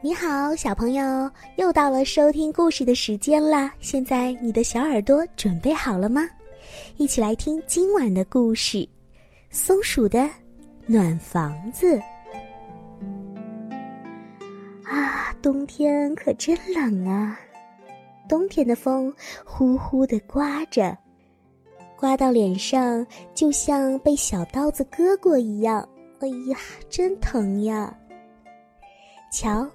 你好，小朋友，又到了收听故事的时间啦！现在你的小耳朵准备好了吗？一起来听今晚的故事《松鼠的暖房子》啊！冬天可真冷啊！冬天的风呼呼的刮着，刮到脸上就像被小刀子割过一样。哎呀，真疼呀！瞧。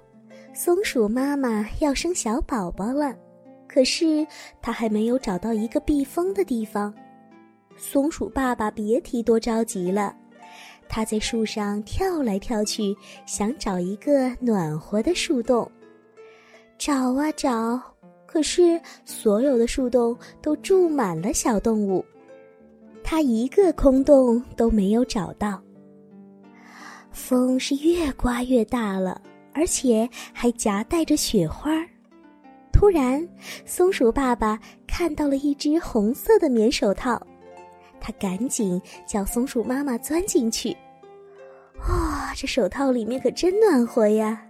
松鼠妈妈要生小宝宝了，可是它还没有找到一个避风的地方。松鼠爸爸别提多着急了，他在树上跳来跳去，想找一个暖和的树洞。找啊找，可是所有的树洞都住满了小动物，他一个空洞都没有找到。风是越刮越大了。而且还夹带着雪花。突然，松鼠爸爸看到了一只红色的棉手套，他赶紧叫松鼠妈妈钻进去。哇，这手套里面可真暖和呀！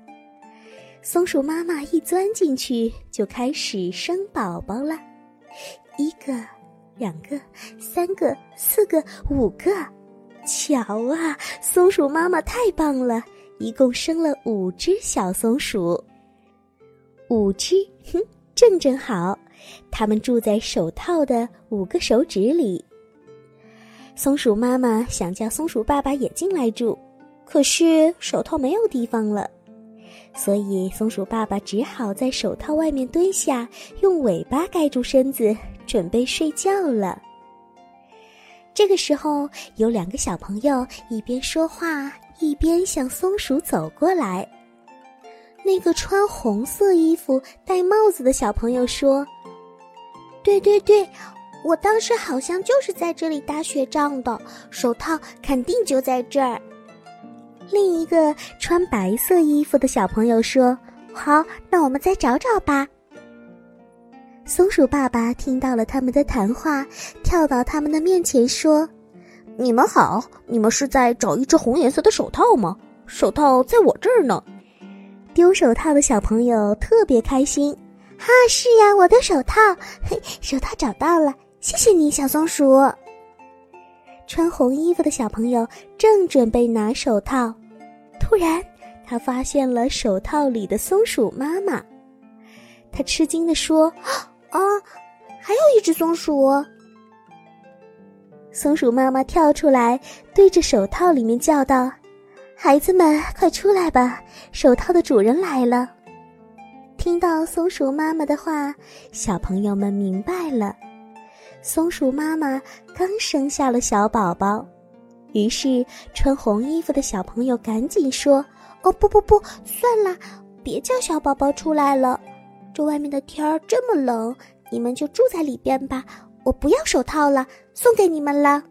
松鼠妈妈一钻进去，就开始生宝宝了，一个、两个、三个、四个、五个。瞧啊，松鼠妈妈太棒了！一共生了五只小松鼠，五只，哼，正正好，它们住在手套的五个手指里。松鼠妈妈想叫松鼠爸爸也进来住，可是手套没有地方了，所以松鼠爸爸只好在手套外面蹲下，用尾巴盖住身子，准备睡觉了。这个时候，有两个小朋友一边说话。一边向松鼠走过来，那个穿红色衣服、戴帽子的小朋友说：“对对对，我当时好像就是在这里打雪仗的，手套肯定就在这儿。”另一个穿白色衣服的小朋友说：“好，那我们再找找吧。”松鼠爸爸听到了他们的谈话，跳到他们的面前说。你们好，你们是在找一只红颜色的手套吗？手套在我这儿呢。丢手套的小朋友特别开心，哈，是呀，我的手套，嘿，手套找到了，谢谢你，小松鼠。穿红衣服的小朋友正准备拿手套，突然他发现了手套里的松鼠妈妈，他吃惊地说：“啊，还有一只松鼠。”松鼠妈妈跳出来，对着手套里面叫道：“孩子们，快出来吧！手套的主人来了。”听到松鼠妈妈的话，小朋友们明白了，松鼠妈妈刚生下了小宝宝。于是，穿红衣服的小朋友赶紧说：“哦，不不不，算了，别叫小宝宝出来了。这外面的天儿这么冷，你们就住在里边吧。”我不要手套了，送给你们了。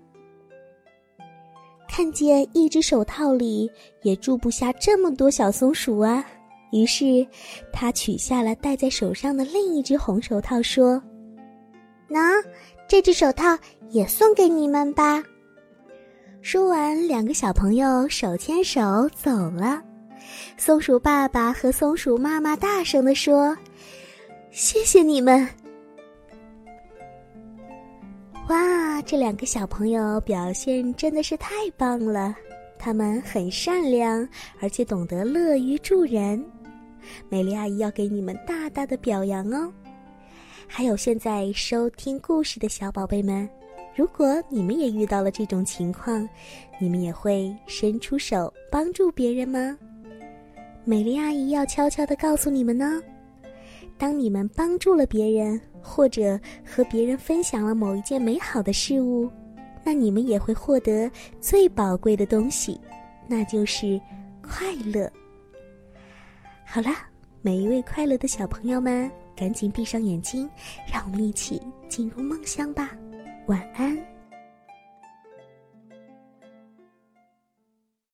看见一只手套里也住不下这么多小松鼠啊，于是他取下了戴在手上的另一只红手套，说：“喏，这只手套也送给你们吧。”说完，两个小朋友手牵手走了。松鼠爸爸和松鼠妈妈大声的说：“谢谢你们。”哇，这两个小朋友表现真的是太棒了！他们很善良，而且懂得乐于助人。美丽阿姨要给你们大大的表扬哦！还有现在收听故事的小宝贝们，如果你们也遇到了这种情况，你们也会伸出手帮助别人吗？美丽阿姨要悄悄的告诉你们呢。当你们帮助了别人，或者和别人分享了某一件美好的事物，那你们也会获得最宝贵的东西，那就是快乐。好了，每一位快乐的小朋友们，赶紧闭上眼睛，让我们一起进入梦乡吧。晚安。